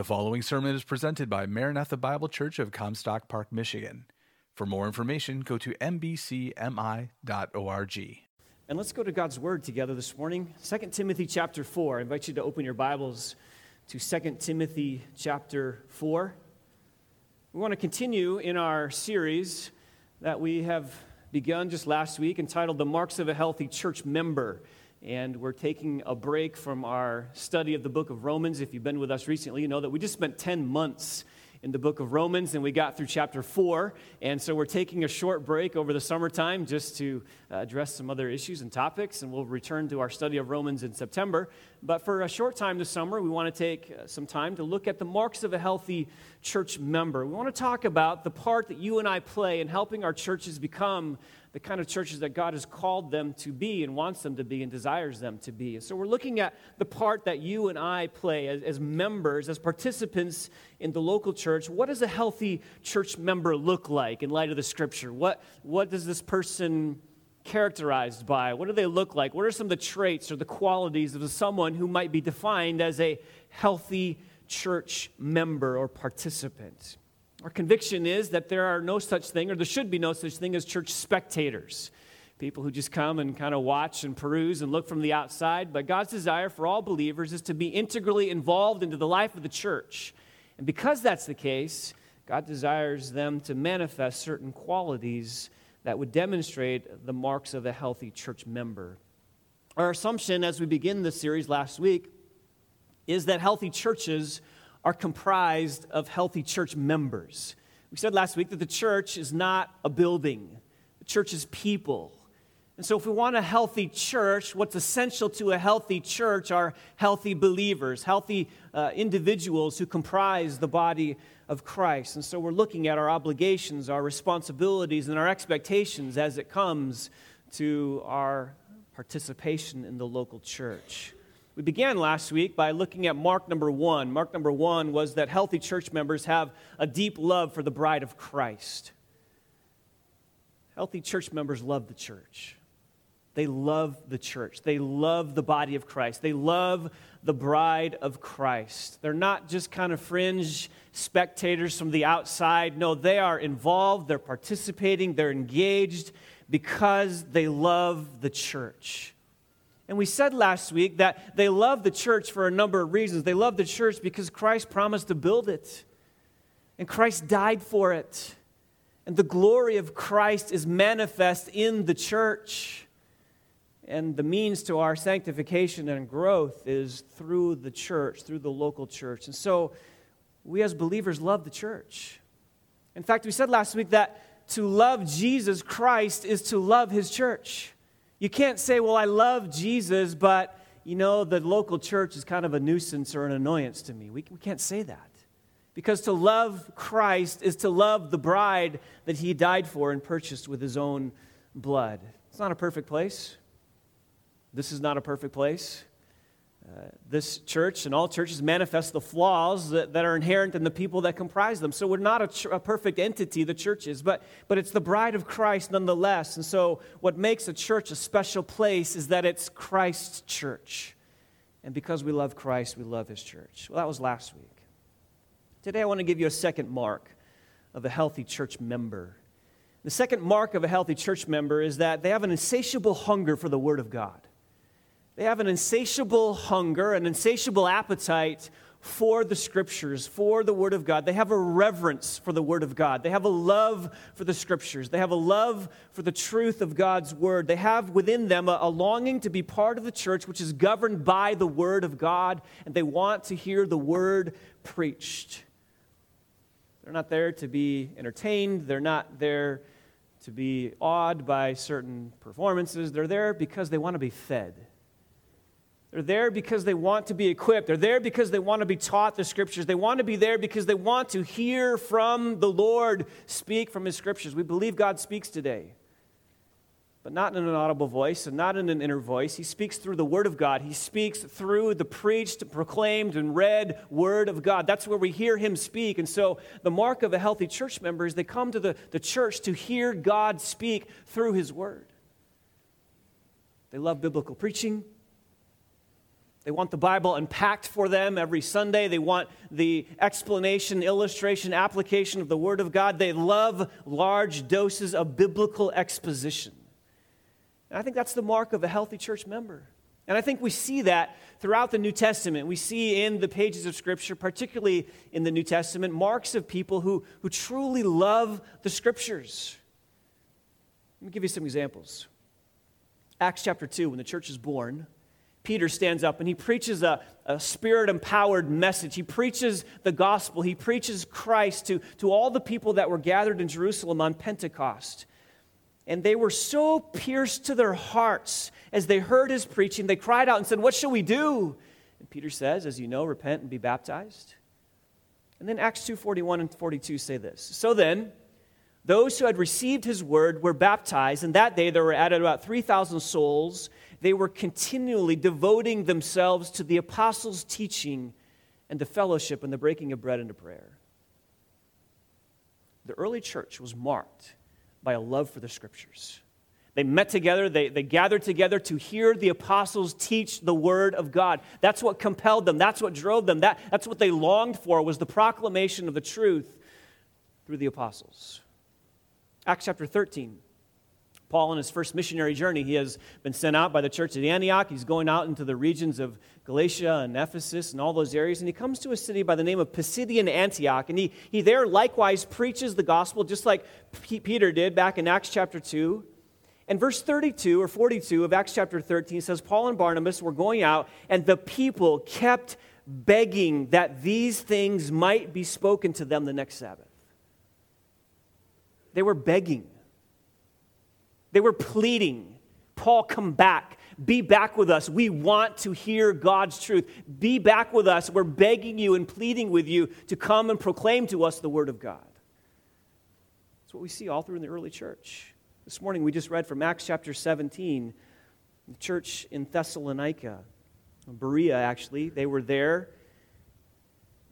The following sermon is presented by Maranatha Bible Church of Comstock Park, Michigan. For more information, go to mbcmi.org. And let's go to God's Word together this morning. 2 Timothy chapter 4. I invite you to open your Bibles to 2 Timothy chapter 4. We want to continue in our series that we have begun just last week entitled The Marks of a Healthy Church Member and we're taking a break from our study of the book of Romans. If you've been with us recently, you know that we just spent 10 months in the book of Romans and we got through chapter 4. And so we're taking a short break over the summertime just to uh, address some other issues and topics, and we'll return to our study of Romans in September. But for a short time this summer, we want to take uh, some time to look at the marks of a healthy church member. We want to talk about the part that you and I play in helping our churches become the kind of churches that God has called them to be and wants them to be and desires them to be. So we're looking at the part that you and I play as, as members, as participants in the local church. What does a healthy church member look like in light of the scripture? What, what does this person characterized by? What do they look like? What are some of the traits or the qualities of someone who might be defined as a healthy church member or participant? Our conviction is that there are no such thing, or there should be no such thing as church spectators. People who just come and kind of watch and peruse and look from the outside. But God's desire for all believers is to be integrally involved into the life of the church. And because that's the case, God desires them to manifest certain qualities that would demonstrate the marks of a healthy church member. Our assumption as we begin this series last week is that healthy churches are comprised of healthy church members. We said last week that the church is not a building, the church is people. And so, if we want a healthy church, what's essential to a healthy church are healthy believers, healthy uh, individuals who comprise the body of Christ. And so, we're looking at our obligations, our responsibilities, and our expectations as it comes to our participation in the local church. We began last week by looking at mark number one. Mark number one was that healthy church members have a deep love for the bride of Christ. Healthy church members love the church. They love the church. They love the body of Christ. They love the bride of Christ. They're not just kind of fringe spectators from the outside. No, they are involved, they're participating, they're engaged because they love the church. And we said last week that they love the church for a number of reasons. They love the church because Christ promised to build it, and Christ died for it. And the glory of Christ is manifest in the church. And the means to our sanctification and growth is through the church, through the local church. And so we as believers love the church. In fact, we said last week that to love Jesus Christ is to love his church. You can't say, well, I love Jesus, but, you know, the local church is kind of a nuisance or an annoyance to me. We, we can't say that. Because to love Christ is to love the bride that he died for and purchased with his own blood. It's not a perfect place. This is not a perfect place. Uh, this church and all churches manifest the flaws that, that, are inherent in the people that comprise them. So we're not a, a, perfect entity, the church is, but, but it's the bride of Christ nonetheless. And so what makes a church a special place is that it's Christ's church. And because we love Christ, we love his church. Well, that was last week. Today I want to give you a second mark of a healthy church member. The second mark of a healthy church member is that they have an insatiable hunger for the Word of God. They have an insatiable hunger, an insatiable appetite for the scriptures, for the Word of God. They have a reverence for the Word of God. They have a love for the scriptures. They have a love for the truth of God's Word. They have within them a, a, longing to be part of the church which is governed by the Word of God, and they want to hear the Word preached. They're not there to be entertained, they're not there to be awed by certain performances. They're there because they want to be fed. They're there because they want to be equipped. They're there because they want to be taught the scriptures. They want to be there because they want to hear from the Lord speak from his scriptures. We believe God speaks today, but not in an audible voice and not in an inner voice. He speaks through the word of God. He speaks through the preached, proclaimed, and read word of God. That's where we hear him speak. And so the mark of a healthy church member is they come to the, the church to hear God speak through his word. They love biblical preaching. They want the Bible unpacked for them every Sunday. They want the explanation, illustration, application of the Word of God. They love large doses of biblical exposition. And I think that's the mark of a healthy church member. And I think we see that throughout the New Testament. We see in the pages of Scripture, particularly in the New Testament, marks of people who, who truly love the Scriptures. Let me give you some examples. Acts chapter 2, when the church is born, Peter stands up and he preaches a, a spirit empowered message. He preaches the gospel. He preaches Christ to, to all the people that were gathered in Jerusalem on Pentecost. And they were so pierced to their hearts as they heard his preaching, they cried out and said, What shall we do? And Peter says, As you know, repent and be baptized. And then Acts 2 41 and 42 say this So then, those who had received his word were baptized, and that day there were added about 3,000 souls they were continually devoting themselves to the apostles' teaching and to fellowship and the breaking of bread and to prayer. The early church was marked by a love for the scriptures. They met together, they, they gathered together to hear the apostles teach the word of God. That's what compelled them, that's what drove them, that, that's what they longed for was the proclamation of the truth through the apostles. Acts chapter 13. Paul, on his first missionary journey, he has been sent out by the church at Antioch. He's going out into the regions of Galatia and Ephesus and all those areas. And he comes to a city by the name of Pisidian Antioch. And he, he there likewise preaches the gospel, just like P- Peter did back in Acts chapter 2. And verse 32 or 42 of Acts chapter 13 says Paul and Barnabas were going out, and the people kept begging that these things might be spoken to them the next Sabbath. They were begging. They were pleading, Paul, come back. Be back with us. We want to hear God's truth. Be back with us. We're begging you and pleading with you to come and proclaim to us the Word of God. That's what we see all through in the early church. This morning we just read from Acts chapter 17, the church in Thessalonica, Berea actually. They were there.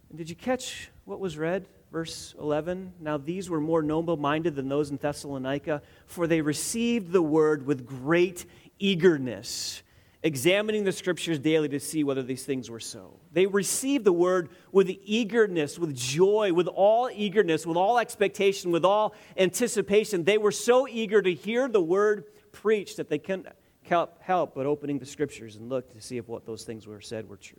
And did you catch what was read? Verse 11. Now these were more noble minded than those in Thessalonica, for they received the word with great eagerness, examining the scriptures daily to see whether these things were so. They received the word with eagerness, with joy, with all eagerness, with all expectation, with all anticipation. They were so eager to hear the word preached that they couldn't help but opening the scriptures and look to see if what those things were said were true.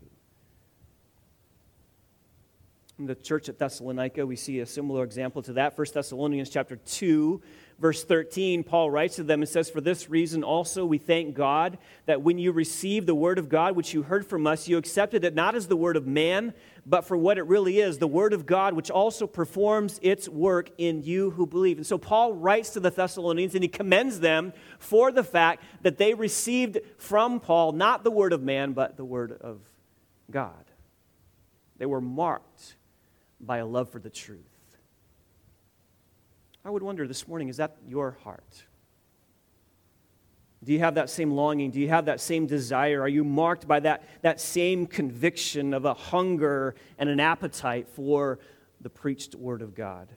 In the church at Thessalonica, we see a similar example to that. 1 Thessalonians chapter 2, verse 13, Paul writes to them and says, For this reason also we thank God that when you received the word of God, which you heard from us, you accepted it not as the word of man, but for what it really is, the word of God, which also performs its work in you who believe. And so Paul writes to the Thessalonians and he commends them for the fact that they received from Paul not the word of man, but the word of God. They were marked by a love for the truth. I would wonder this morning is that your heart? Do you have that same longing? Do you have that same desire? Are you marked by that, that same conviction of a hunger and an appetite for the preached word of God?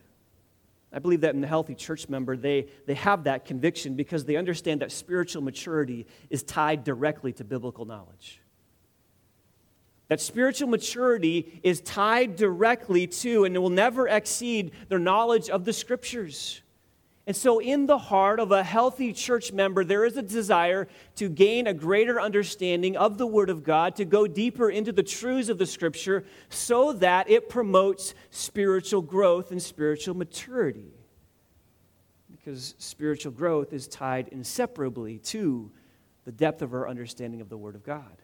I believe that in the healthy church member, they, they have that conviction because they understand that spiritual maturity is tied directly to biblical knowledge. That spiritual maturity is tied directly to and will never exceed their knowledge of the scriptures. And so, in the heart of a healthy church member, there is a desire to gain a greater understanding of the Word of God, to go deeper into the truths of the Scripture, so that it promotes spiritual growth and spiritual maturity. Because spiritual growth is tied inseparably to the depth of our understanding of the Word of God.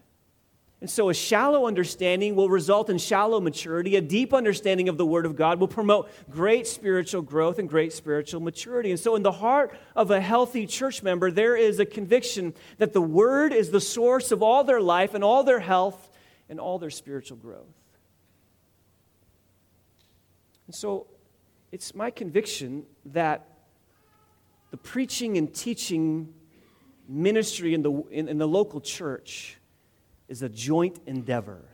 And so, a shallow understanding will result in shallow maturity. A deep understanding of the Word of God will promote great spiritual growth and great spiritual maturity. And so, in the heart of a healthy church member, there is a conviction that the Word is the source of all their life and all their health and all their spiritual growth. And so, it's my conviction that the preaching and teaching ministry in the, in, in the local church is a joint endeavor.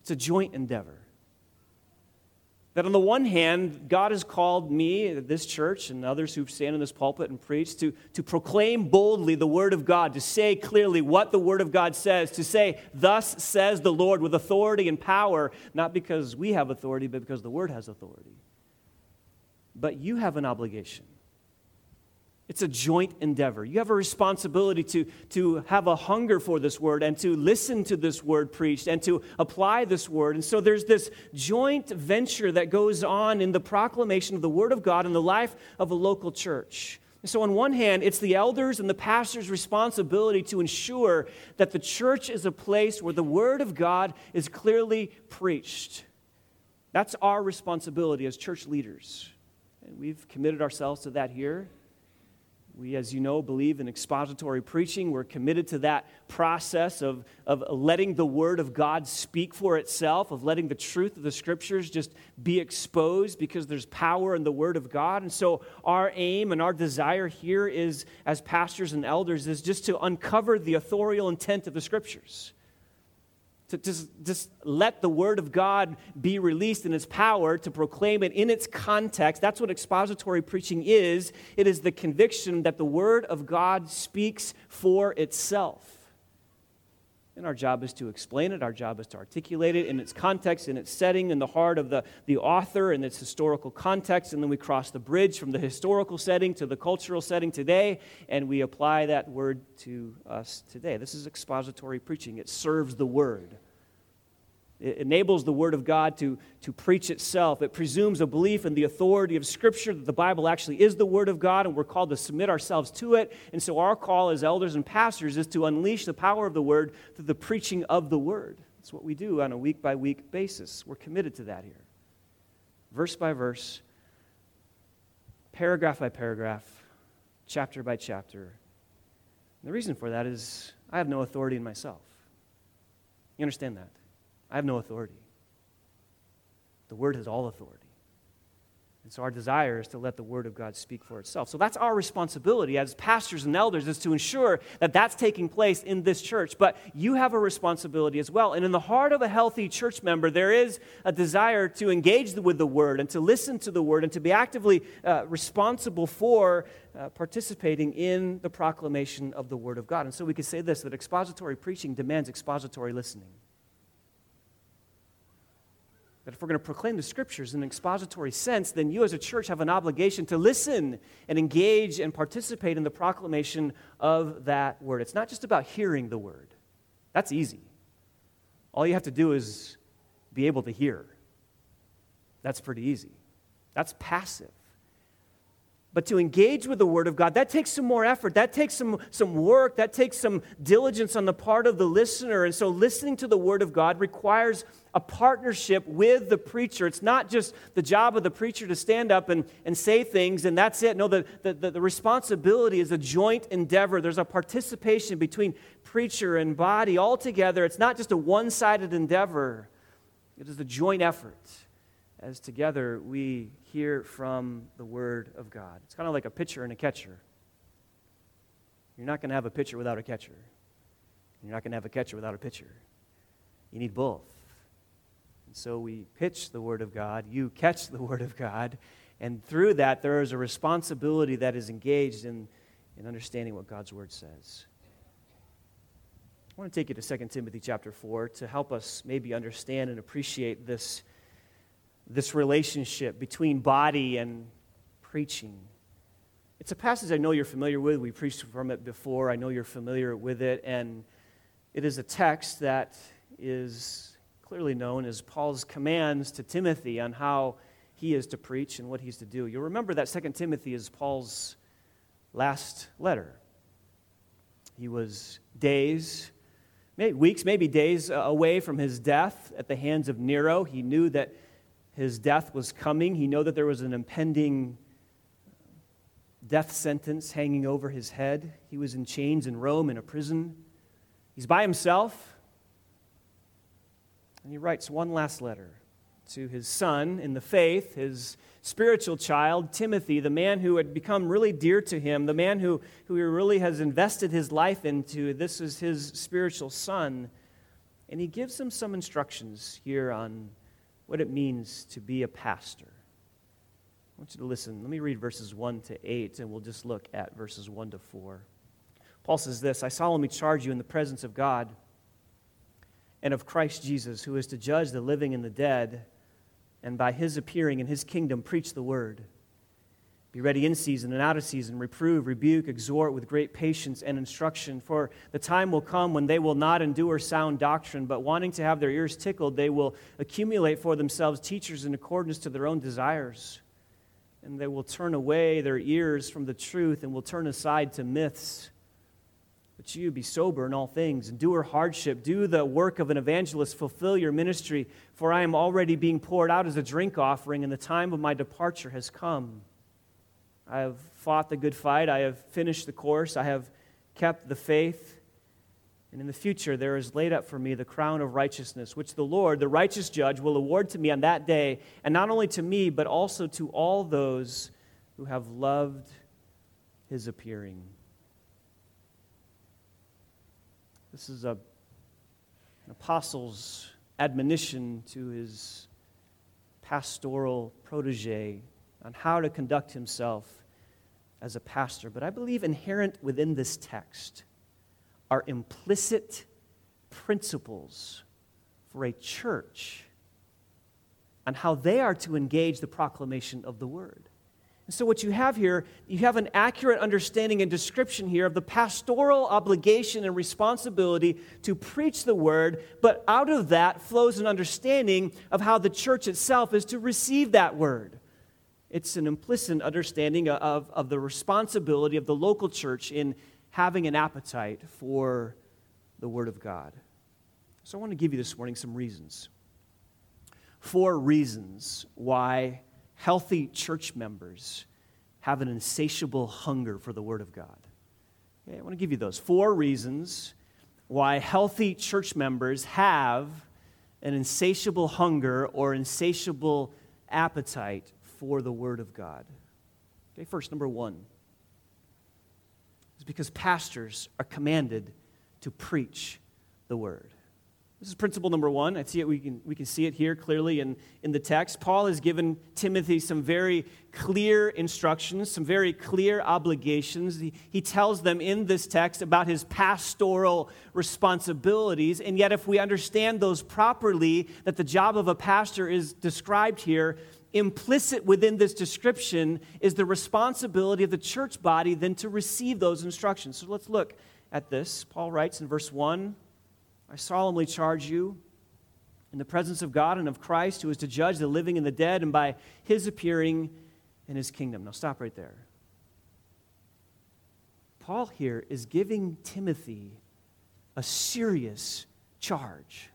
It's a joint endeavor. That on the one hand, God has called me, this church, and others who stand in this pulpit and preach to, to proclaim boldly the Word of God, to say clearly what the Word of God says, to say, Thus says the Lord, with authority and power, not because we have authority, but because the Word has authority. But you have an obligation it's a joint endeavor. You have a responsibility to, to have a hunger for this word and to listen to this word preached and to apply this word. And so there's this joint venture that goes on in the proclamation of the word of God in the life of a local church. And so, on one hand, it's the elders and the pastor's responsibility to ensure that the church is a place where the word of God is clearly preached. That's our responsibility as church leaders. And we've committed ourselves to that here. We, as you know, believe in expository preaching. We're committed to that process of, of letting the Word of God speak for itself, of letting the truth of the Scriptures just be exposed because there's power in the Word of God. And so, our aim and our desire here is, as pastors and elders, is just to uncover the authorial intent of the Scriptures to just, just let the word of God be released in its power, to proclaim it in its context. That's what expository preaching is. It is the conviction that the word of God speaks for itself. And our job is to explain it, our job is to articulate it in its context, in its setting, in the heart of the, the author, in its historical context. And then we cross the bridge from the historical setting to the cultural setting today, and we apply that word to us today. This is expository preaching, it serves the word. It enables the Word of God to, to preach itself. It presumes a belief in the authority of Scripture that the Bible actually is the Word of God, and we're called to submit ourselves to it. And so, our call as elders and pastors is to unleash the power of the Word through the preaching of the Word. That's what we do on a week by week basis. We're committed to that here. Verse by verse, paragraph by paragraph, chapter by chapter. And the reason for that is I have no authority in myself. You understand that? I have no authority. The Word has all authority. And so our desire is to let the Word of God speak for itself. So that's our responsibility as pastors and elders is to ensure that that's taking place in this church. But you have a responsibility as well. And in the heart of a healthy church member, there is a desire to engage with the Word and to listen to the Word and to be actively uh, responsible for uh, participating in the proclamation of the Word of God. And so we could say this that expository preaching demands expository listening. That if we're going to proclaim the scriptures in an expository sense, then you as a church have an obligation to listen and engage and participate in the proclamation of that word. It's not just about hearing the word, that's easy. All you have to do is be able to hear. That's pretty easy. That's passive. But to engage with the Word of God, that takes some more effort. That takes some, some work. That takes some diligence on the part of the listener. And so, listening to the Word of God requires a partnership with the preacher. It's not just the job of the preacher to stand up and, and say things and that's it. No, the, the, the responsibility is a joint endeavor. There's a participation between preacher and body all together. It's not just a one sided endeavor, it is a joint effort as together we hear from the Word of God. It's kind of like a pitcher and a catcher. You're not going to have a pitcher without a catcher. You're not going to have a catcher without a pitcher. You need both. So we pitch the Word of God, you catch the Word of God, and through that, there is a responsibility that is engaged in, in understanding what God's Word says. I want to take you to 2 Timothy chapter 4 to help us maybe understand and appreciate this this relationship between body and preaching. It's a passage I know you're familiar with. We preached from it before. I know you're familiar with it. And it is a text that is clearly known as Paul's commands to Timothy on how he is to preach and what he's to do. You'll remember that 2 Timothy is Paul's last letter. He was days, maybe weeks, maybe days away from his death at the hands of Nero. He knew that his death was coming. He knew that there was an impending death sentence hanging over his head. He was in chains in Rome in a prison. He's by himself. And he writes one last letter to his son in the faith, his spiritual child, Timothy, the man who had become really dear to him, the man who, who he really has invested his life into. This is his spiritual son. And he gives him some instructions here on what it means to be a pastor. I want you to listen. Let me read verses 1 to 8, and we'll just look at verses 1 to 4. Paul says this I solemnly charge you in the presence of God and of Christ Jesus, who is to judge the living and the dead, and by his appearing in his kingdom, preach the word. Be ready in season and out of season, reprove, rebuke, exhort with great patience and instruction. For the time will come when they will not endure sound doctrine, but wanting to have their ears tickled, they will accumulate for themselves teachers in accordance to their own desires. And they will turn away their ears from the truth and will turn aside to myths. But you be sober in all things, endure hardship, do the work of an evangelist, fulfill your ministry, for I am already being poured out as a drink offering, and the time of my departure has come. I have fought the good fight. I have finished the course. I have kept the faith. And in the future, there is laid up for me the crown of righteousness, which the Lord, the righteous judge, will award to me on that day, and not only to me, but also to all those who have loved his appearing. This is a, an apostle's admonition to his pastoral protege on how to conduct himself as a pastor. But I believe inherent within this text are implicit principles for a church on how they are to engage the proclamation of the word. So, what you have here, you have an accurate understanding and description here of the pastoral obligation and responsibility to preach the word, but out of that flows an understanding of how the church itself is to receive that word. It's an implicit understanding of, of the responsibility of the local church in having an appetite for the Word of God. So I want to give you this morning some reasons. Four reasons why healthy church members have an insatiable hunger for the Word of God. Okay, I want to give you those. Four reasons why healthy church members have an insatiable hunger or insatiable appetite for the Word of God. Okay, first, number one is because pastors are commanded to preach the Word. This is principle number one. I see it, we can, we can see it here clearly in, in the text. Paul has given Timothy some very clear instructions, some very clear obligations. He, he tells them in this text about his pastoral responsibilities. And yet, if we understand those properly, that the job of a pastor is described here, implicit within this description is the responsibility of the church body then to receive those instructions. So let's look at this. Paul writes in verse 1 I solemnly charge you in the presence of God and of Christ, who is to judge the living and the dead, and by his appearing in his kingdom. Now stop right there. Paul here is giving Timothy a serious charge.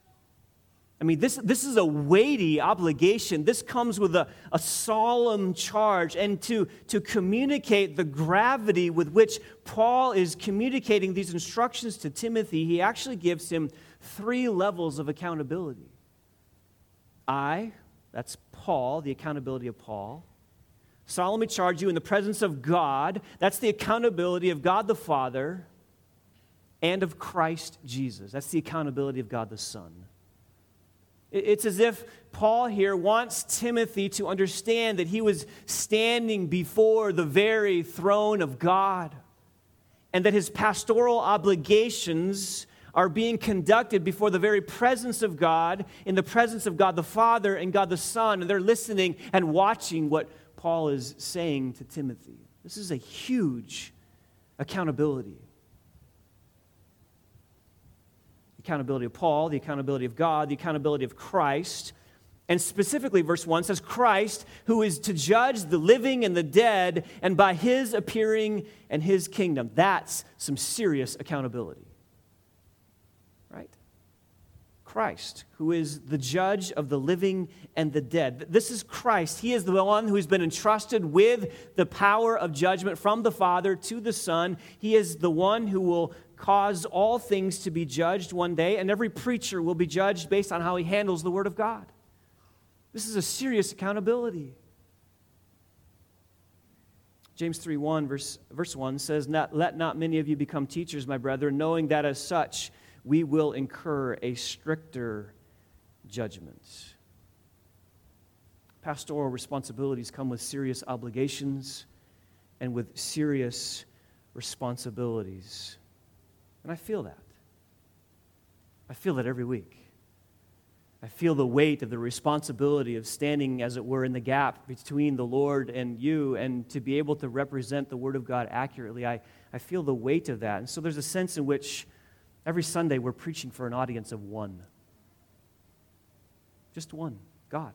I mean, this, this is a weighty obligation. This comes with a, a solemn charge. And to, to communicate the gravity with which Paul is communicating these instructions to Timothy, he actually gives him three levels of accountability. I, that's Paul, the accountability of Paul. solemnly charge you in the presence of God, that's the accountability of God the Father and of Christ Jesus. That's the accountability of God the Son. It's as if Paul here wants Timothy to understand that he was standing before the very throne of God and that his pastoral obligations are being conducted before the very presence of God, in the presence of God the Father and God the Son, and they're listening and watching what Paul is saying to Timothy. This is a huge accountability. Accountability of Paul, the accountability of God, the accountability of Christ. And specifically, verse 1 says, Christ, who is to judge the living and the dead, and by his appearing and his kingdom. That's some serious accountability. Right? Christ, who is the judge of the living and the dead. This is Christ. He is the one who's been entrusted with the power of judgment from the Father to the Son. He is the one who will cause all things to be judged one day, and every preacher will be judged based on how he handles the Word of God. This is a serious accountability. James 3 1, verse, verse 1 says, not, Let not many of you become teachers, my brethren, knowing that as such we will incur a stricter judgment. Pastoral responsibilities come with serious obligations and with serious responsibilities. And I feel that. I feel that every week. I feel the weight of the responsibility of standing, as it were, in the gap between the Lord and you and to be able to represent the Word of God accurately. I, I feel the weight of that. And so there's a sense in which every Sunday we're preaching for an audience of one. Just one God.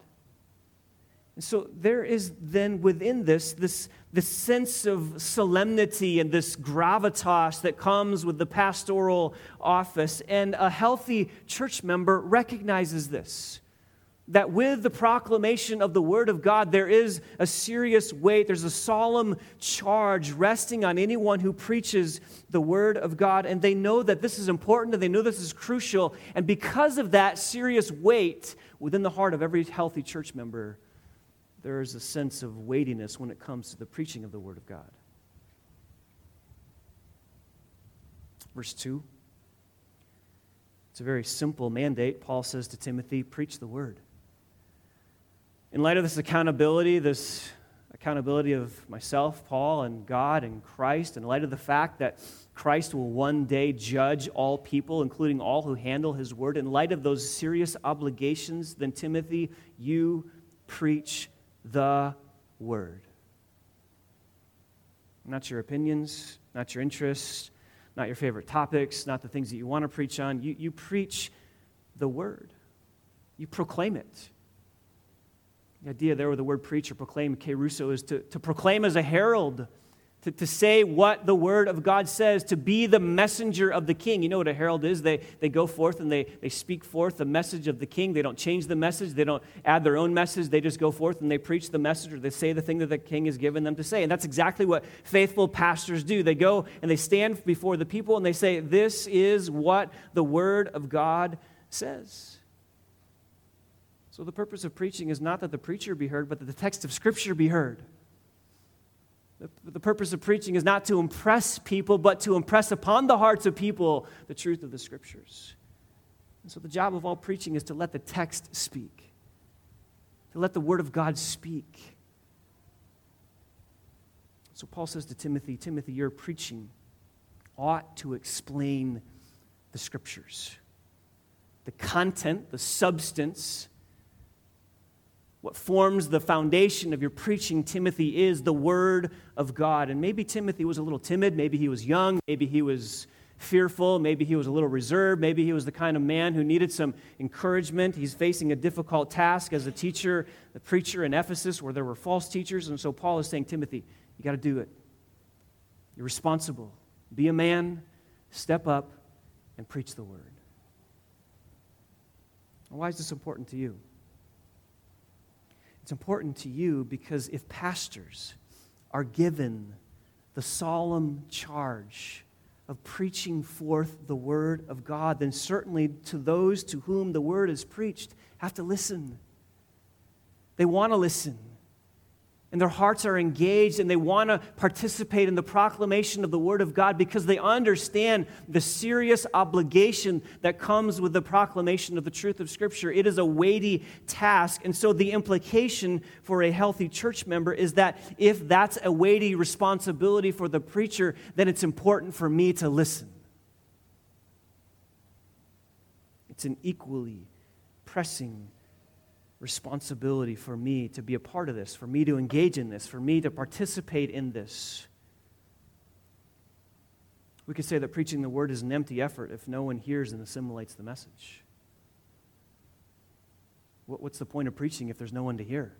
And so there is then within this, this, this sense of solemnity and this gravitas that comes with the pastoral office. And a healthy church member recognizes this. That with the proclamation of the Word of God, there is a serious weight, there's a solemn charge resting on anyone who preaches the Word of God. And they know that this is important and they know this is crucial. And because of that serious weight within the heart of every healthy church member, there is a sense of weightiness when it comes to the preaching of the Word of God. Verse 2. It's a very simple mandate. Paul says to Timothy, Preach the Word. In light of this accountability, this accountability of myself, Paul, and God and Christ, in light of the fact that Christ will one day judge all people, including all who handle his word, in light of those serious obligations, then Timothy, you preach the Word. Not your opinions, not your interests, not your favorite topics, not the things that you want to preach on. You, you preach the Word, you proclaim it. The idea there with the word preach or proclaim, kerusso, is to, to proclaim as a herald to, to say what the word of God says, to be the messenger of the king. You know what a herald is? They, they go forth and they, they speak forth the message of the king. They don't change the message, they don't add their own message. They just go forth and they preach the message or they say the thing that the king has given them to say. And that's exactly what faithful pastors do. They go and they stand before the people and they say, This is what the word of God says. So the purpose of preaching is not that the preacher be heard, but that the text of Scripture be heard. The, purpose of preaching is not to impress people, but to impress upon the hearts of people the truth of the scriptures. And so the job of all preaching is to let the text speak, to let the word of God speak. So Paul says to Timothy, Timothy, your preaching ought to explain the scriptures. The content, the substance what forms the foundation of your preaching, Timothy, is the Word of God. And maybe Timothy was a little timid. Maybe he was young. Maybe he was fearful. Maybe he was a little reserved. Maybe he was the kind of man who needed some encouragement. He's facing a difficult task as a teacher, a preacher in Ephesus where there were false teachers. And so Paul is saying, Timothy, you got to do it. You're responsible. Be a man, step up, and preach the Word. Why is this important to you? It's important to you because if pastors are given the solemn charge of preaching forth the word of God, then certainly to those to whom the word is preached have to listen. They want to listen and their hearts are engaged and they want to participate in the proclamation of the Word of God because they understand the serious obligation that comes with the proclamation of the truth of Scripture. It is a weighty task. And so, the implication for a healthy church member is that if that's a weighty responsibility for the preacher, then it's important for me to listen. It's an equally pressing responsibility for me to be a part of this, for me to engage in this, for me to participate in this. We could say that preaching the word is an empty effort if no one hears and assimilates the message. What's the point of preaching if there's no one to hear?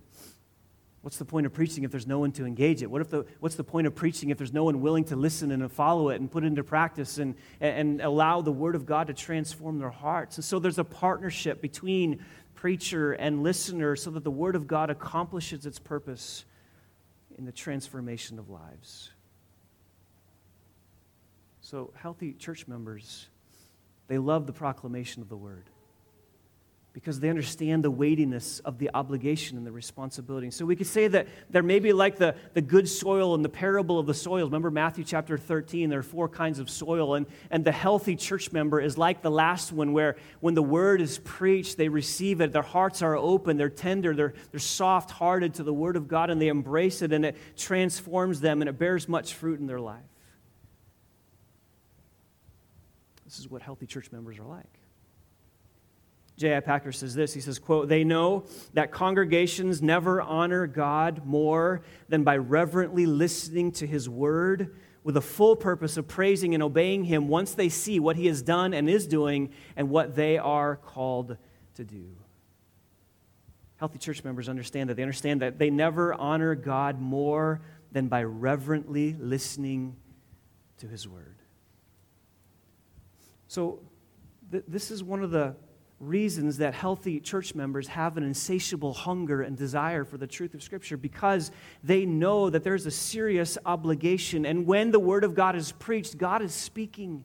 What's the point of preaching if there's no one to engage it? What if the, what's the point of preaching if there's no one willing to listen and follow it and put it into practice and, and allow the Word of God to transform their hearts? And so there's a partnership between preacher and listener so that the Word of God accomplishes its purpose in the transformation of lives. So, healthy church members, they love the proclamation of the Word because they understand the weightiness of the obligation and the responsibility. So we could say that they're maybe like the, the good soil in the parable of the soils. Remember Matthew chapter 13, there are four kinds of soil. And, and the healthy church member is like the last one, where when the word is preached, they receive it. Their hearts are open, they're tender, they're, they're soft hearted to the word of God, and they embrace it, and it transforms them, and it bears much fruit in their life. This is what healthy church members are like. J.I. Packer says this. He says, quote, They know that congregations never honor God more than by reverently listening to his word with a full purpose of praising and obeying him once they see what he has done and is doing and what they are called to do. Healthy church members understand that. They understand that they never honor God more than by reverently listening to his word. So, th- this is one of the reasons that healthy church members have an insatiable hunger and desire for the truth of Scripture because they know that there's a serious obligation. And when the Word of God is preached, God is speaking.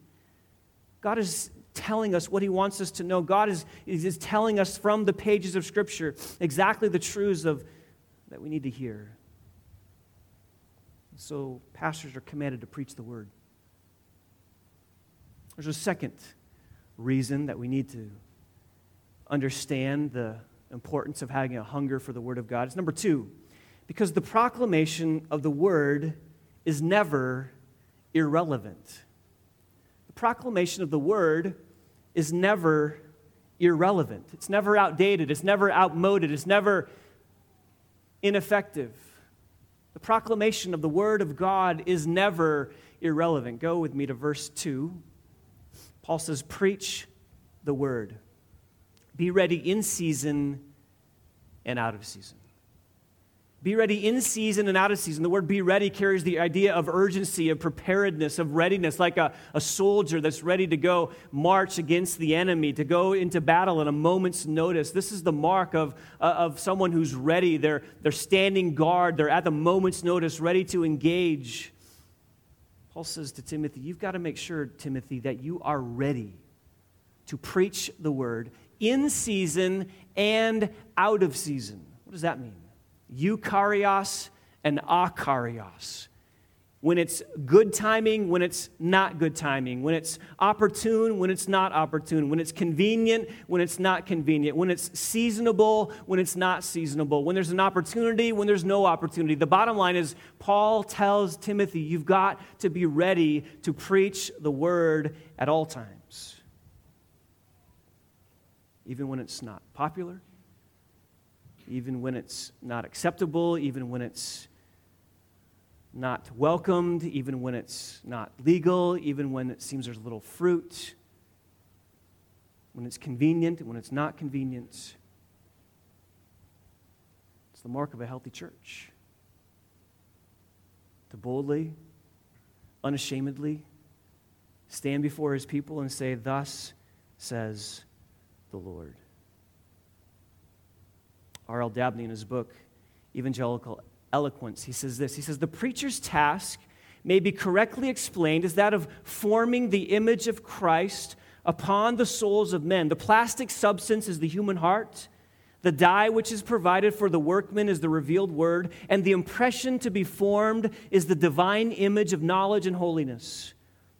God is telling us what He wants us to know. God is, is telling us from the pages of Scripture exactly the truths of, that we need to hear. So, pastors are commanded to preach the Word. There's a second reason that we need to understand the importance of having a hunger for the Word of God. It's number two, because the proclamation of the Word is never irrelevant. The proclamation of the Word is never irrelevant. It's never outdated. It's never outmoded. It's never ineffective. The proclamation of the Word of God is never irrelevant. Go with me to verse 2. Paul says, Preach the Word. Be ready in season and out of season. Be ready in season and out of season. The word be ready carries the idea of urgency, of preparedness, of readiness, like a, a soldier that's ready to go march against the enemy, to go into battle at a moment's notice. This is the mark of, uh, of someone who's ready. They're, they're standing guard, they're at the moment's notice, ready to engage. Paul says to Timothy, You've got to make sure, Timothy, that you are ready to preach the word in season and out of season. What does that mean? Eukairos and akairos. When it's good timing, when it's not good timing, when it's opportune, when it's not opportune, when it's convenient, when it's not convenient, when it's seasonable, when it's not seasonable, when there's an opportunity, when there's no opportunity. The bottom line is Paul tells Timothy, you've got to be ready to preach the word at all times even when it's not popular, even when it's not acceptable, even when it's not welcomed, even when it's not legal, even when it seems there's little fruit, when it's convenient, when it's not convenient. It's the mark of a healthy church. To boldly, unashamedly stand before his people and say, Thus says the Lord. R.L. Dabney, in his book, Evangelical Eloquence, he says this He says, The preacher's task may be correctly explained as that of forming the image of Christ upon the souls of men. The plastic substance is the human heart. The dye which is provided for the workman is the revealed word, and the impression to be formed is the divine image of knowledge and holiness.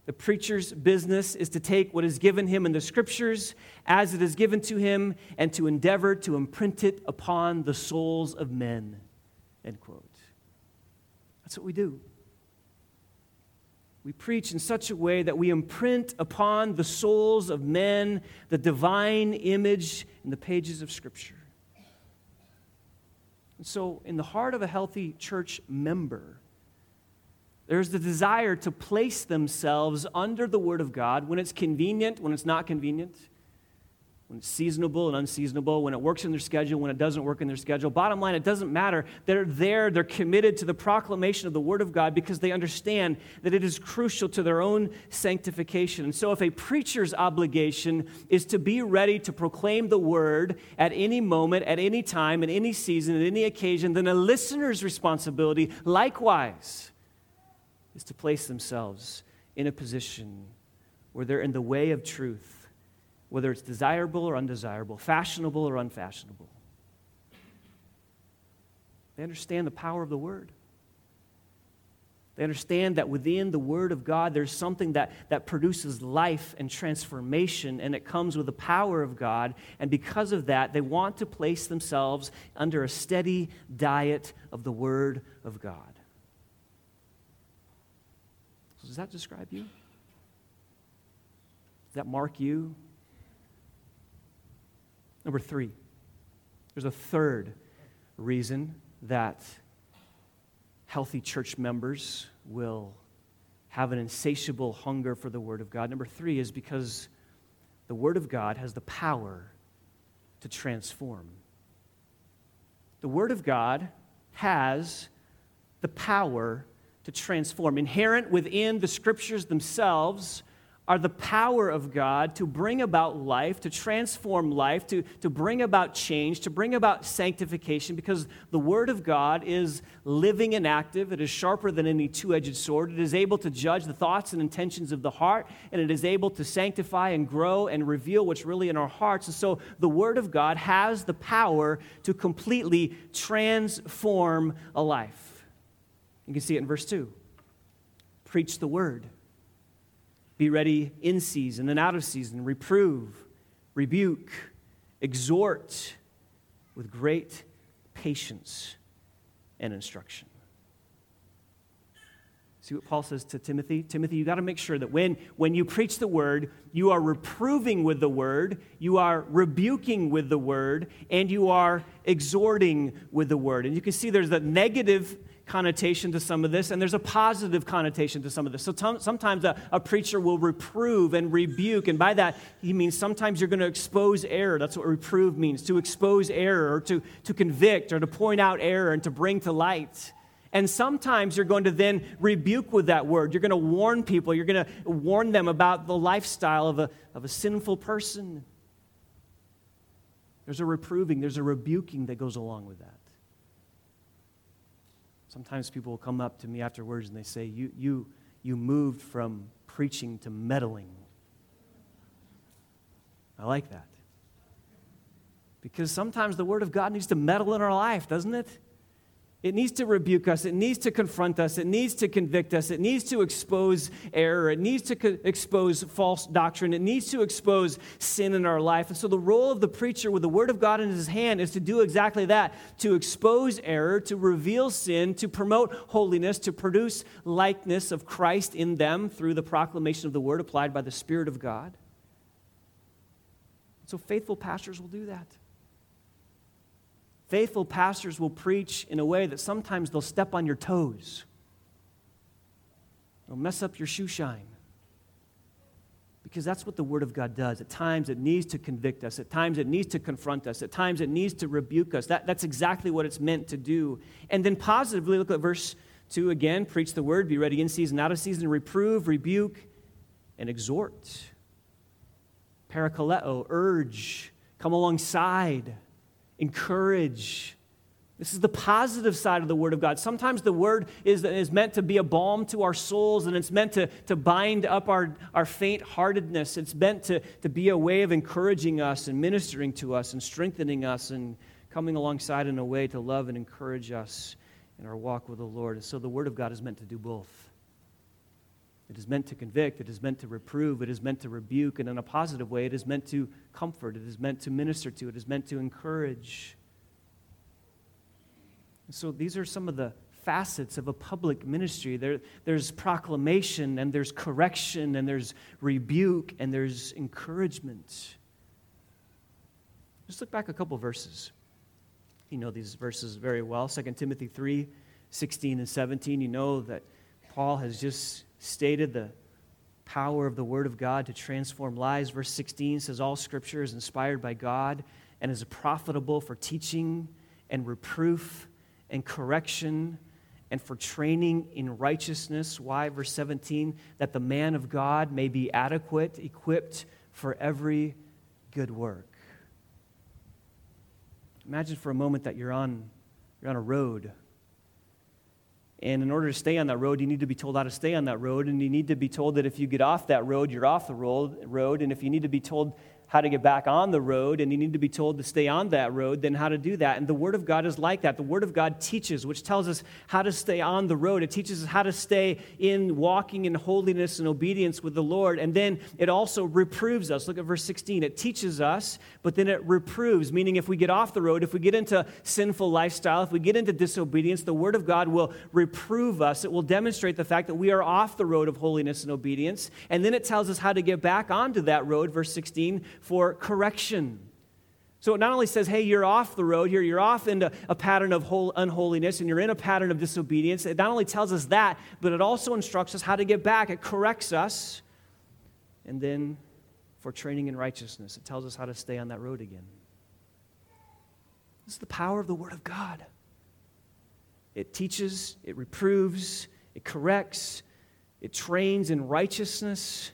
The preacher's business is to take what is given him in the scriptures as it is given to him and to endeavor to imprint it upon the souls of men. End quote. That's what we do. We preach in such a way that we imprint upon the souls of men the divine image in the pages of Scripture. And so, in the heart of a healthy church member, there's the desire to place themselves under the Word of God when it's convenient, when it's not convenient, when it's seasonable and unseasonable, when it works in their schedule, when it doesn't work in their schedule. Bottom line, it doesn't matter. They're there, they're committed to the proclamation of the Word of God because they understand that it is crucial to their own sanctification. And so, if a preacher's obligation is to be ready to proclaim the Word at any moment, at any time, at any season, at any occasion, then a listener's responsibility, likewise, is to place themselves in a position where they're in the way of truth whether it's desirable or undesirable, fashionable or unfashionable. They understand the power of the Word. They understand that within the Word of God, there's something that, that produces life and transformation, and it comes with the power of God. And because of that, they want to place themselves under a steady diet of the Word of God. Does that describe you? Does that mark you? Number three, there's a third reason that healthy church members will have an insatiable hunger for the Word of God. Number three is because the Word of God has the power to transform. The Word of God has the power to transform. Inherent within the Scriptures themselves are the power of God to bring about life, to transform life, to, to bring about change, to bring about sanctification, because the Word of God is living and active. It is sharper than any two edged sword. It is able to judge the thoughts and intentions of the heart, and it is able to sanctify and grow and reveal what's really in our hearts. And so the Word of God has the power to completely transform a life. You can see it in verse 2. Preach the Word. Be ready in season and out of season. Reprove, rebuke, exhort with great patience and instruction. See what Paul says to Timothy? Timothy, you got to make sure that when, when you preach the word, you are reproving with the word, you are rebuking with the word, and you are exhorting with the word. And you can see there's a negative connotation to some of this, and there's a positive connotation to some of this. So t- sometimes a, a, preacher will reprove and rebuke, and by that, he means sometimes you're going to expose error. That's what reprove means to expose error, or to, to convict, or to point out error, and to bring to light. And sometimes you're going to then rebuke with that word. You're going to warn people, you're going to warn them about the lifestyle of a, of a sinful person. There's a reproving, there's a rebuking that goes along with that. Sometimes people will come up to me afterwards and they say, You, you, you moved from preaching to meddling. I like that. Because sometimes the Word of God needs to meddle in our life, doesn't it? It needs to rebuke us. It needs to confront us. It needs to convict us. It needs to expose error. It needs to co- expose false doctrine. It needs to expose sin in our life. And so, the role of the preacher with the Word of God in his hand is to do exactly that to expose error, to reveal sin, to promote holiness, to produce likeness of Christ in them through the proclamation of the Word applied by the Spirit of God. So, faithful pastors will do that. Faithful pastors will preach in a way that sometimes they'll step on your toes. They'll mess up your shoe shine. Because that's what the Word of God does. At times it needs to convict us. At times it needs to confront us. At times it needs to rebuke us. That, that's exactly what it's meant to do. And then positively, look at verse 2 again preach the Word, be ready in season, out of season, reprove, rebuke, and exhort. Parakaleo, urge, come alongside encourage. This is the positive side of the Word of God. Sometimes the Word is, is meant to be a balm to our souls and it's meant to, to bind up our, our faint heartedness. It's meant to, to be a way of encouraging us and ministering to us and strengthening us and coming alongside in a way to love and encourage us in our walk with the Lord. And so the Word of God is meant to do both. It is meant to convict, it is meant to reprove, it is meant to rebuke, and in a positive way, it is meant to comfort, it is meant to minister to, it is meant to encourage. So these are some of the facets of a public ministry. There, there's proclamation, and there's correction, and there's rebuke, and there's encouragement. Just look back a couple verses. You know these verses very well. 2 Timothy 3 16 and 17. You know that Paul has just stated the power of the Word of God to transform lives. Verse 16 says, All Scripture is inspired by God and is profitable for teaching and reproof and correction and for training in righteousness. Why? Verse 17, that the man of God may be adequate, equipped for every good work. Imagine for a moment that you're on, you're on a road and in order to stay on that road, you need to be told how to stay on that road. And you need to be told that if you get off that road, you're off the road. And if you need to be told how to get back on the road and you need to be told to stay on that road, then how to do that. And the Word of God is like that. The Word of God teaches, which tells us how to stay on the road. It teaches us how to stay in walking in holiness and obedience with the Lord. And then it also reproves us. Look at verse 16. It teaches us, but then it reproves, meaning if we get off the road, if we get into sinful lifestyle, if we get into disobedience, the Word of God will reprove us. It will demonstrate the fact that we are off the road of holiness and obedience. And then it tells us how to get back onto that road, verse 16 for correction. So it not only says, hey, you're off the road here, you're off into a pattern of unholiness and you're in a pattern of disobedience. It not only tells us that, but it also instructs us how to get back. It corrects us. And then for training in righteousness, it tells us how to stay on that road again. This is the power of the Word of God. It teaches, it reproves, it corrects, it trains in righteousness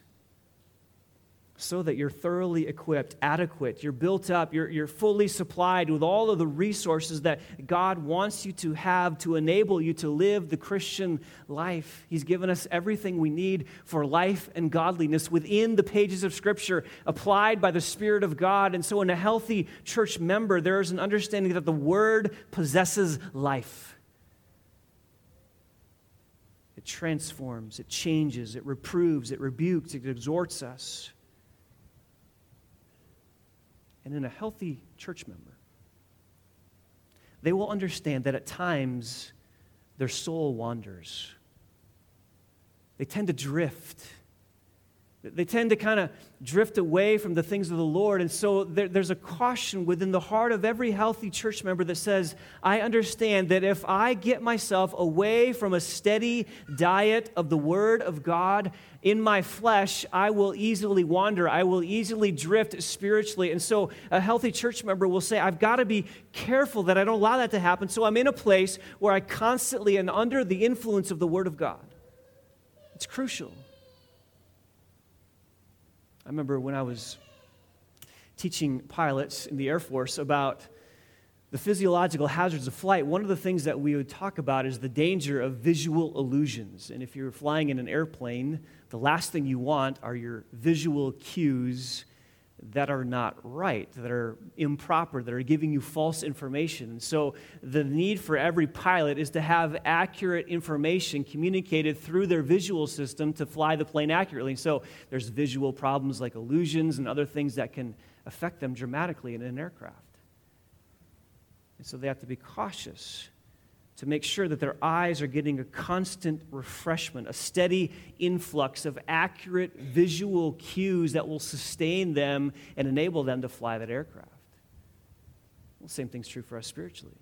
so that you're thoroughly equipped, adequate, you're built up, you're, you're fully supplied with all of the resources that God wants you to have to enable you to live the Christian life. He's given us everything we need for life and godliness within the pages of Scripture, applied by the Spirit of God. And so, in a healthy church member, there is an understanding that the Word possesses life. It transforms, it changes, it reproves, it rebukes, it exhorts us and in a healthy church member, they will understand that at times their soul wanders. They tend to drift they tend to kind of drift away from the things of the Lord. And so there, there's a caution within the heart of every healthy church member that says, I understand that if I get myself away from a steady diet of the Word of God in my flesh, I will easily wander. I will easily drift spiritually. And so a healthy church member will say, I've got to be careful that I don't allow that to happen. So I'm in a place where I constantly am under the influence of the Word of God. It's crucial. I remember when I was teaching pilots in the Air Force about the physiological hazards of flight, one of the things that we would talk about is the danger of visual illusions. And if you're flying in an airplane, the last thing you want are your visual cues that are not right, that are improper, that are giving you false information. So, the need for every pilot is to have accurate information communicated through their visual system to fly the plane accurately. So, there's visual problems like illusions and other things that can affect them dramatically in an aircraft. And so, they have to be cautious to make sure that their eyes are getting a constant refreshment, a steady influx of accurate visual cues that will sustain them and enable them to fly that aircraft. Well, same thing's true for us spiritually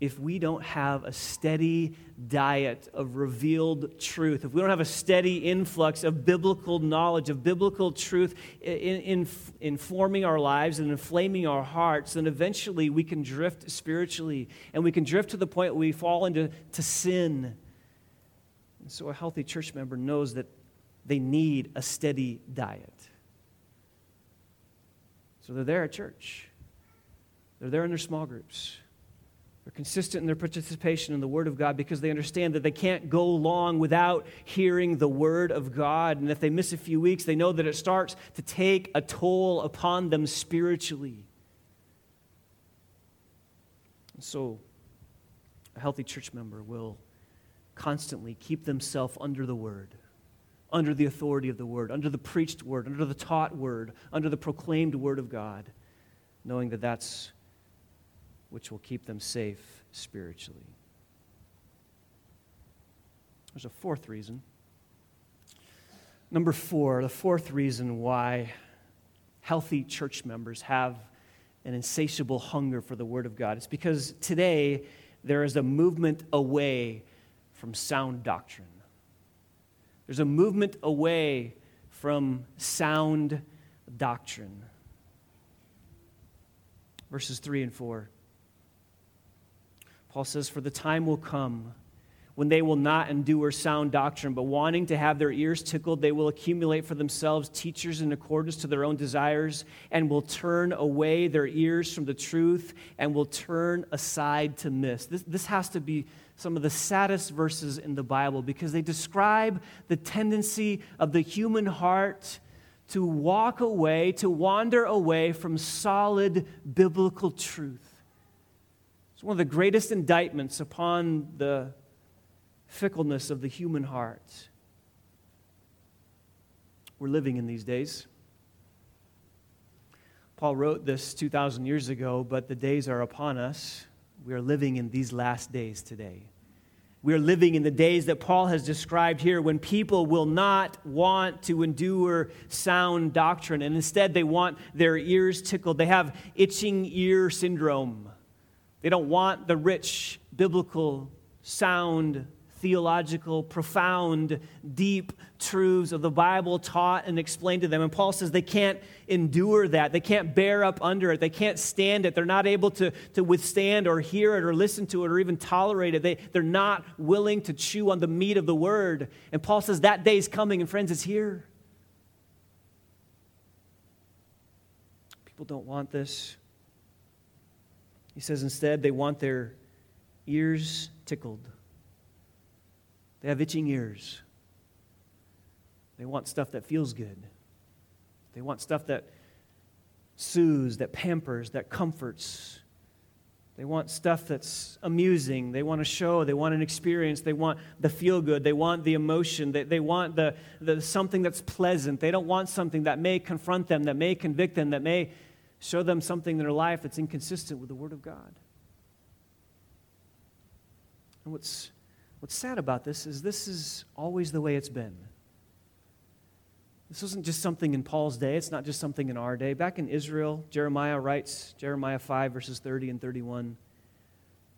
if we don't have a steady diet of revealed truth, if we don't have a steady influx of biblical knowledge, of biblical truth in, in, informing our lives and inflaming our hearts, then eventually we can drift spiritually and we can drift to the point where we fall into to sin. And so a healthy church member knows that they need a steady diet. So they're there at church, they're there in their small groups. They're consistent in their participation in the Word of God because they understand that they can't go long without hearing the Word of God. And if they miss a few weeks, they know that it starts to take a toll upon them spiritually. And so, a healthy church member will constantly keep themselves under the Word, under the authority of the Word, under the preached Word, under the taught Word, under the proclaimed Word of God, knowing that that's which will keep them safe spiritually. There's a fourth reason. Number four, the fourth reason why healthy church members have an insatiable hunger for the Word of God. is because today there is a movement away from sound doctrine. There's a movement away from sound doctrine. Verses 3 and 4. Paul says, For the time will come when they will not endure sound doctrine, but wanting to have their ears tickled, they will accumulate for themselves teachers in accordance to their own desires, and will turn away their ears from the truth and will turn aside to miss. This, this has to be some of the saddest verses in the Bible because they describe the tendency of the human heart to walk away, to wander away from solid biblical truth. It's one of the greatest indictments upon the fickleness of the human heart. We're living in these days. Paul wrote this 2,000 years ago, but the days are upon us. We are living in these last days today. We are living in the days that Paul has described here when people will not want to endure sound doctrine and instead they want their ears tickled. They have itching ear syndrome. They don't want the rich, biblical, sound theological, profound, deep truths of the Bible taught and explained to them. And Paul says they can't endure that. They can't bear up under it. They can't stand it. They're not able to, to withstand or hear it or listen to it or even tolerate it. They, they're not willing to chew on the meat of the word. And Paul says that day is coming, and friends, it's here. People don't want this. He says instead they want their ears tickled. They have itching ears. They want stuff that feels good. They want stuff that soothes, that pampers, that comforts. They want stuff that's amusing. They want a show. They want an experience. They want the feel good. They want the emotion. They, they want the, the something that's pleasant. They don't want something that may confront them, that may convict them, that may show them something in their life that's inconsistent with the Word of God. And what's What's sad about this is this is always the way it's been. This wasn't just something in Paul's day, it's not just something in our day. Back in Israel, Jeremiah writes, Jeremiah 5, verses 30 and 31,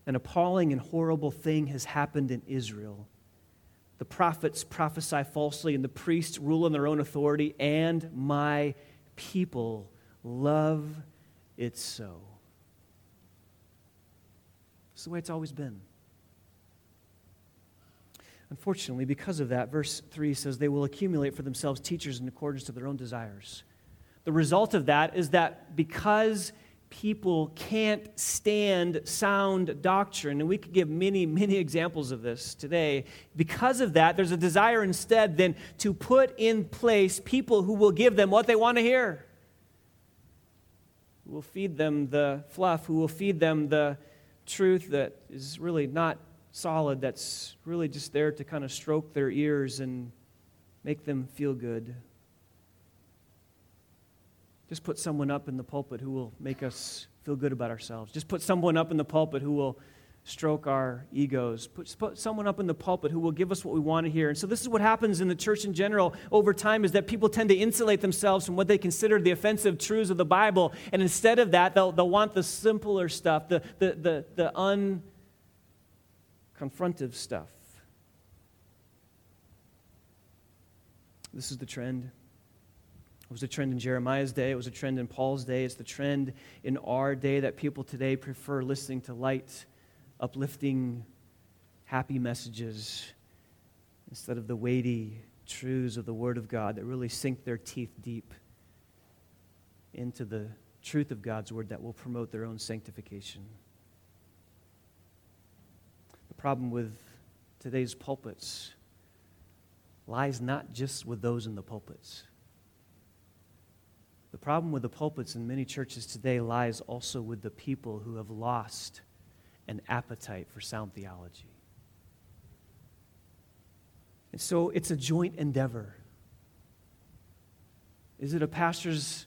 an appalling and horrible thing has happened in Israel. The prophets prophesy falsely, and the priests rule in their own authority, and my people love it so. It's the way it's always been. Unfortunately, because of that, verse 3 says they will accumulate for themselves teachers in accordance to their own desires. The result of that is that because people can't stand sound doctrine, and we could give many, many examples of this today, because of that, there's a desire instead then to put in place people who will give them what they want to hear. Who will feed them the fluff, who will feed them the truth that is really not solid that's really just there to kind of stroke their ears and make them feel good. Just put someone up in the pulpit who will make us feel good about ourselves. Just put someone up in the pulpit who will stroke our egos. Put, put someone up in the pulpit who will give us what we want to hear. And so this is what happens in the church in general over time is that people tend to insulate themselves from what they consider the offensive truths of the Bible. And instead of that, they'll, they'll want the simpler stuff, the, the, the, the un confrontive stuff. This is the trend. It was a trend in Jeremiah's day. It was a trend in Paul's day. It's the trend in our day that people today prefer listening to light, uplifting, happy messages instead of the weighty truths of the Word of God that really sink their teeth deep into the truth of God's Word that will promote their own sanctification The problem with today's pulpits lies not just with those in the pulpits. The problem with the pulpits in many churches today lies also with the people who have lost an appetite for sound theology. And so it's a joint endeavor. Is it a pastor's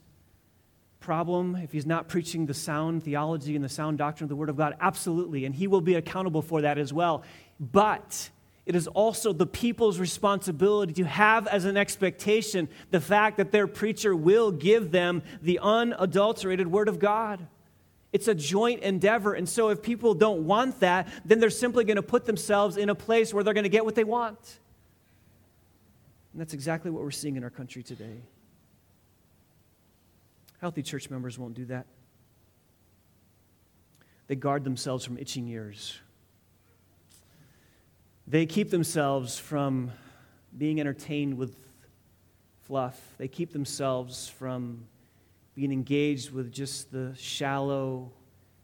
problem if he's not preaching the sound theology and the sound doctrine of the Word of God? Absolutely, and he will be accountable for that as well. But it is also the people's responsibility to have as an expectation the fact that their preacher will give them the unadulterated Word of God. It's a joint endeavor. And so, if people don't want that, then they're simply going to put themselves in a place where they're going to get what they want. And that's exactly what we're seeing in our country today. Healthy church members won't do that. They guard themselves from itching ears. They keep themselves from being entertained with fluff. They keep themselves from being engaged with just the shallow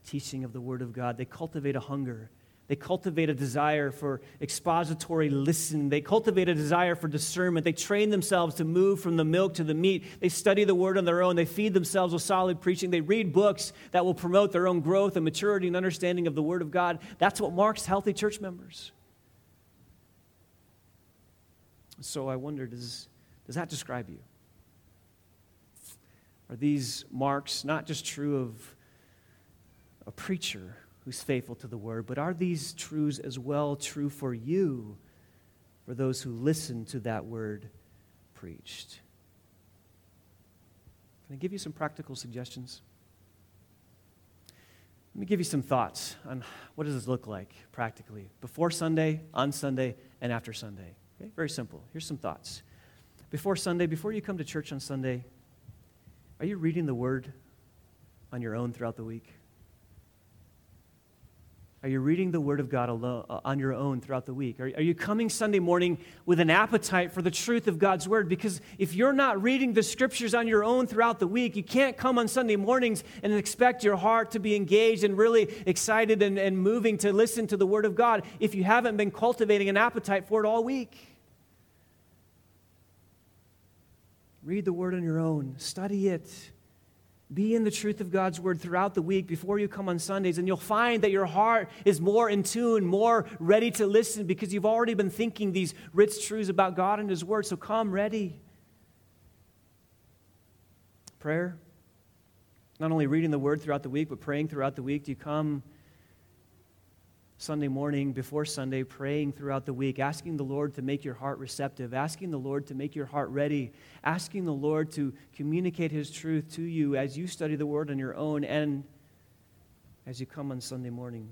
teaching of the Word of God. They cultivate a hunger They cultivate a desire for expository listening. They cultivate a desire for discernment. They train themselves to move from the milk to the meat. They study the word on their own. They feed themselves with solid preaching. They read books that will promote their own growth and maturity and understanding of the word of God. That's what marks healthy church members. So I wonder does, does that describe you? Are these marks not just true of a preacher who's faithful to the word, but are these truths as well true for you, for those who listen to that word preached? Can I give you some practical suggestions? Let me give you some thoughts on what does this look like practically before Sunday, on Sunday, and after Sunday. Okay? Very simple. Here's some thoughts. Before Sunday, before you come to church on Sunday, are you reading the Word on your own throughout the week? Are you reading the Word of God alone, uh, on your own throughout the week? Are, are you coming Sunday morning with an appetite for the truth of God's Word? Because if you're not reading the Scriptures on your own throughout the week, you can't come on Sunday mornings and expect your heart to be engaged and really excited and, and moving to listen to the Word of God if you haven't been cultivating an appetite for it all week. Read the word on your own, study it. Be in the truth of God's word throughout the week before you come on Sundays, and you'll find that your heart is more in tune, more ready to listen because you've already been thinking these rich truths about God and His word. So come ready. Prayer. Not only reading the word throughout the week, but praying throughout the week. Do you come Sunday morning, before Sunday, praying throughout the week, asking the Lord to make your heart receptive, asking the Lord to make your heart ready, asking the Lord to communicate His truth to you as you study the Word on your own and as you come on Sunday morning.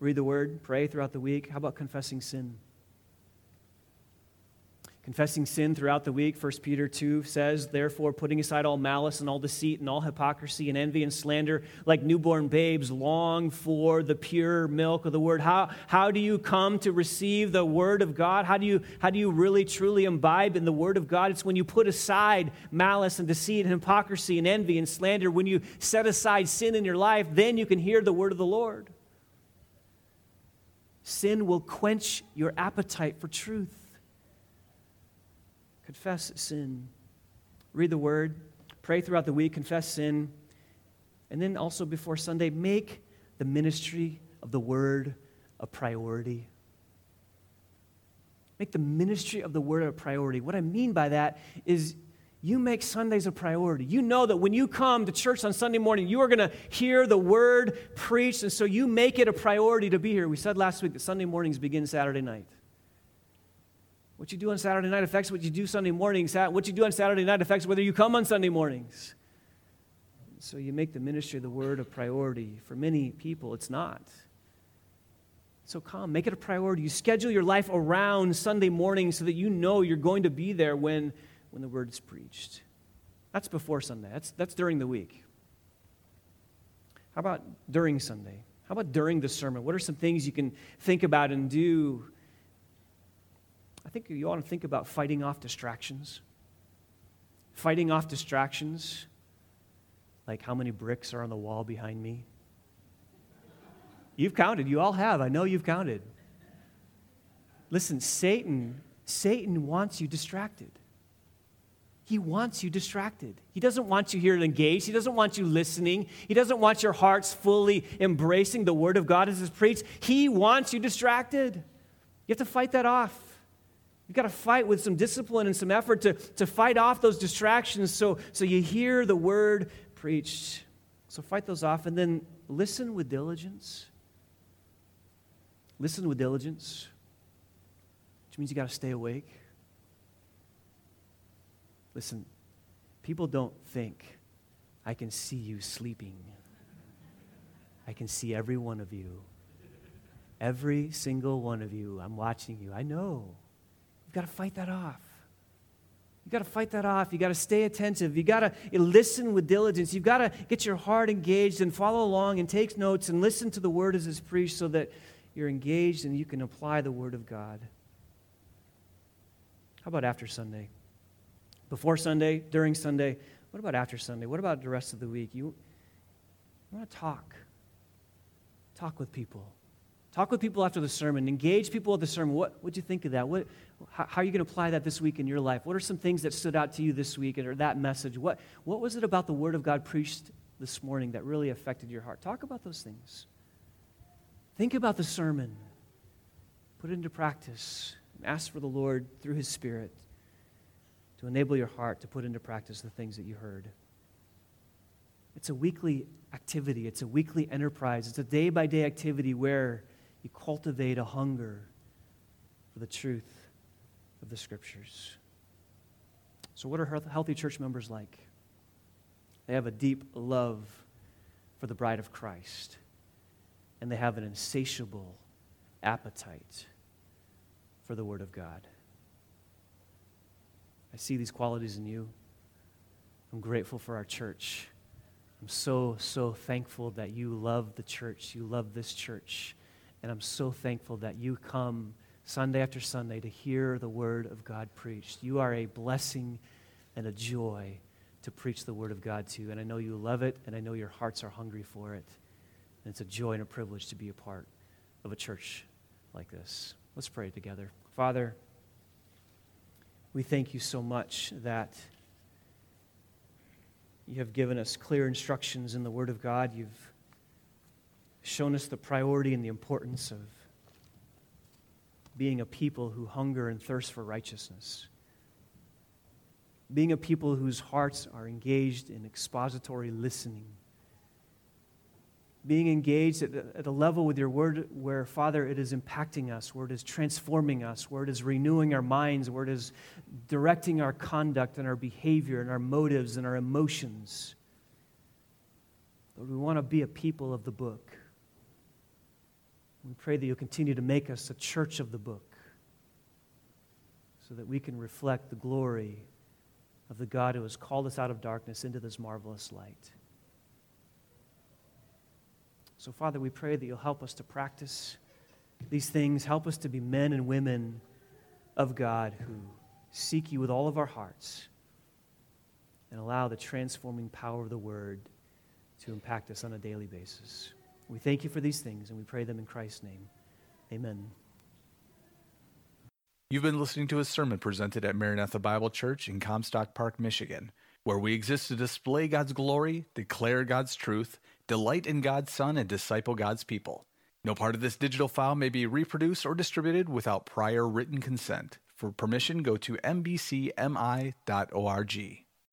Read the Word, pray throughout the week. How about confessing sin? Confessing sin throughout the week 1 peter 2 says therefore putting aside all malice and all deceit and all hypocrisy and envy and slander like newborn babes long for the pure milk of the word. How, how do you come to receive the word of god? How do you how do you really truly imbibe in the word of god? It's when you put aside malice and deceit and hypocrisy and envy and slander when you set aside sin in your life then you can hear the word of the lord. Sin will quench your appetite for truth confess sin, read the word, pray throughout the week, confess sin, and then also before Sunday, make the ministry of the word a priority. Make the ministry of the word a priority. What I mean by that is you make Sundays a priority. You know that when you come to church on Sunday morning, you are going to hear the word preached, and so you make it a priority to be here. We said last week that Sunday mornings begin Saturday night. What you do on Saturday night affects what you do Sunday mornings. What you do on Saturday night affects whether you come on Sunday mornings. So you make the ministry of the word a priority. For many people, it's not. So come, make it a priority. You schedule your life around Sunday morning so that you know you're going to be there when, when the word is preached. That's before Sunday, that's, that's during the week. How about during Sunday? How about during the sermon? What are some things you can think about and do I think you ought to think about fighting off distractions. Fighting off distractions, like how many bricks are on the wall behind me. You've counted, you all have. I know you've counted. Listen, Satan, Satan wants you distracted. He wants you distracted. He doesn't want you here engaged. He doesn't want you listening. He doesn't want your hearts fully embracing the word of God as it's preached. He wants you distracted. You have to fight that off. You've got to fight with some discipline and some effort to, to fight off those distractions so, so you hear the word preached. So fight those off and then listen with diligence. Listen with diligence, which means you got to stay awake. Listen, people don't think, I can see you sleeping. I can see every one of you. Every single one of you. I'm watching you. I know. You've got to fight that off. You've got to fight that off. You've got to stay attentive. You've got to listen with diligence. You've got to get your heart engaged and follow along and take notes and listen to the word as it's preached so that you're engaged and you can apply the word of God. How about after Sunday? Before Sunday, during Sunday, what about after Sunday? What about the rest of the week? You, you want to talk. Talk with people. Talk with people after the sermon. Engage people at the sermon. What would you think of that? What, how, how, are you going to apply that this week in your life? What are some things that stood out to you this week or that message? What, what was it about the Word of God preached this morning that really affected your heart? Talk about those things. Think about the sermon. Put it into practice. Ask for the Lord through His Spirit to enable your heart to put into practice the things that you heard. It's a weekly activity, it's a weekly enterprise, it's a day by day activity where you cultivate a hunger for the truth of the Scriptures. So, what are healthy church members like? They have a deep love for the bride of Christ, and they have an insatiable appetite for the Word of God. I see these qualities in you. I'm grateful for our church. I'm so, so thankful that you love the church. You love this church. And I'm so thankful that you come Sunday after Sunday to hear the Word of God preached. You are a blessing and a joy to preach the Word of God to. And I know you love it, and I know your hearts are hungry for it. And it's a joy and a privilege to be a part of a church like this. Let's pray together. Father, we thank you so much that you have given us clear instructions in the Word of God. You've shown us the priority and the importance of being a people who hunger and thirst for righteousness. Being a people whose hearts are engaged in expository listening being engaged at, a level with your word where, Father, it is impacting us, where it is transforming us, where it is renewing our minds, where it is directing our conduct and our behavior and our motives and our emotions. Lord, we want to be a people of the book. We pray that you'll continue to make us a church of the book so that we can reflect the glory of the God who has called us out of darkness into this marvelous light. So, Father, we pray that you'll help us to practice these things. Help us to be men and women of God who seek you with all of our hearts and allow the transforming power of the word to impact us on a daily basis. We thank you for these things and we pray them in Christ's name. Amen. You've been listening to a sermon presented at Maranatha Bible Church in Comstock Park, Michigan, where we exist to display God's glory, declare God's truth, delight in God's Son, and disciple God's people. No part of this digital file may be reproduced or distributed without prior written consent. For permission, go to mbcmi.org.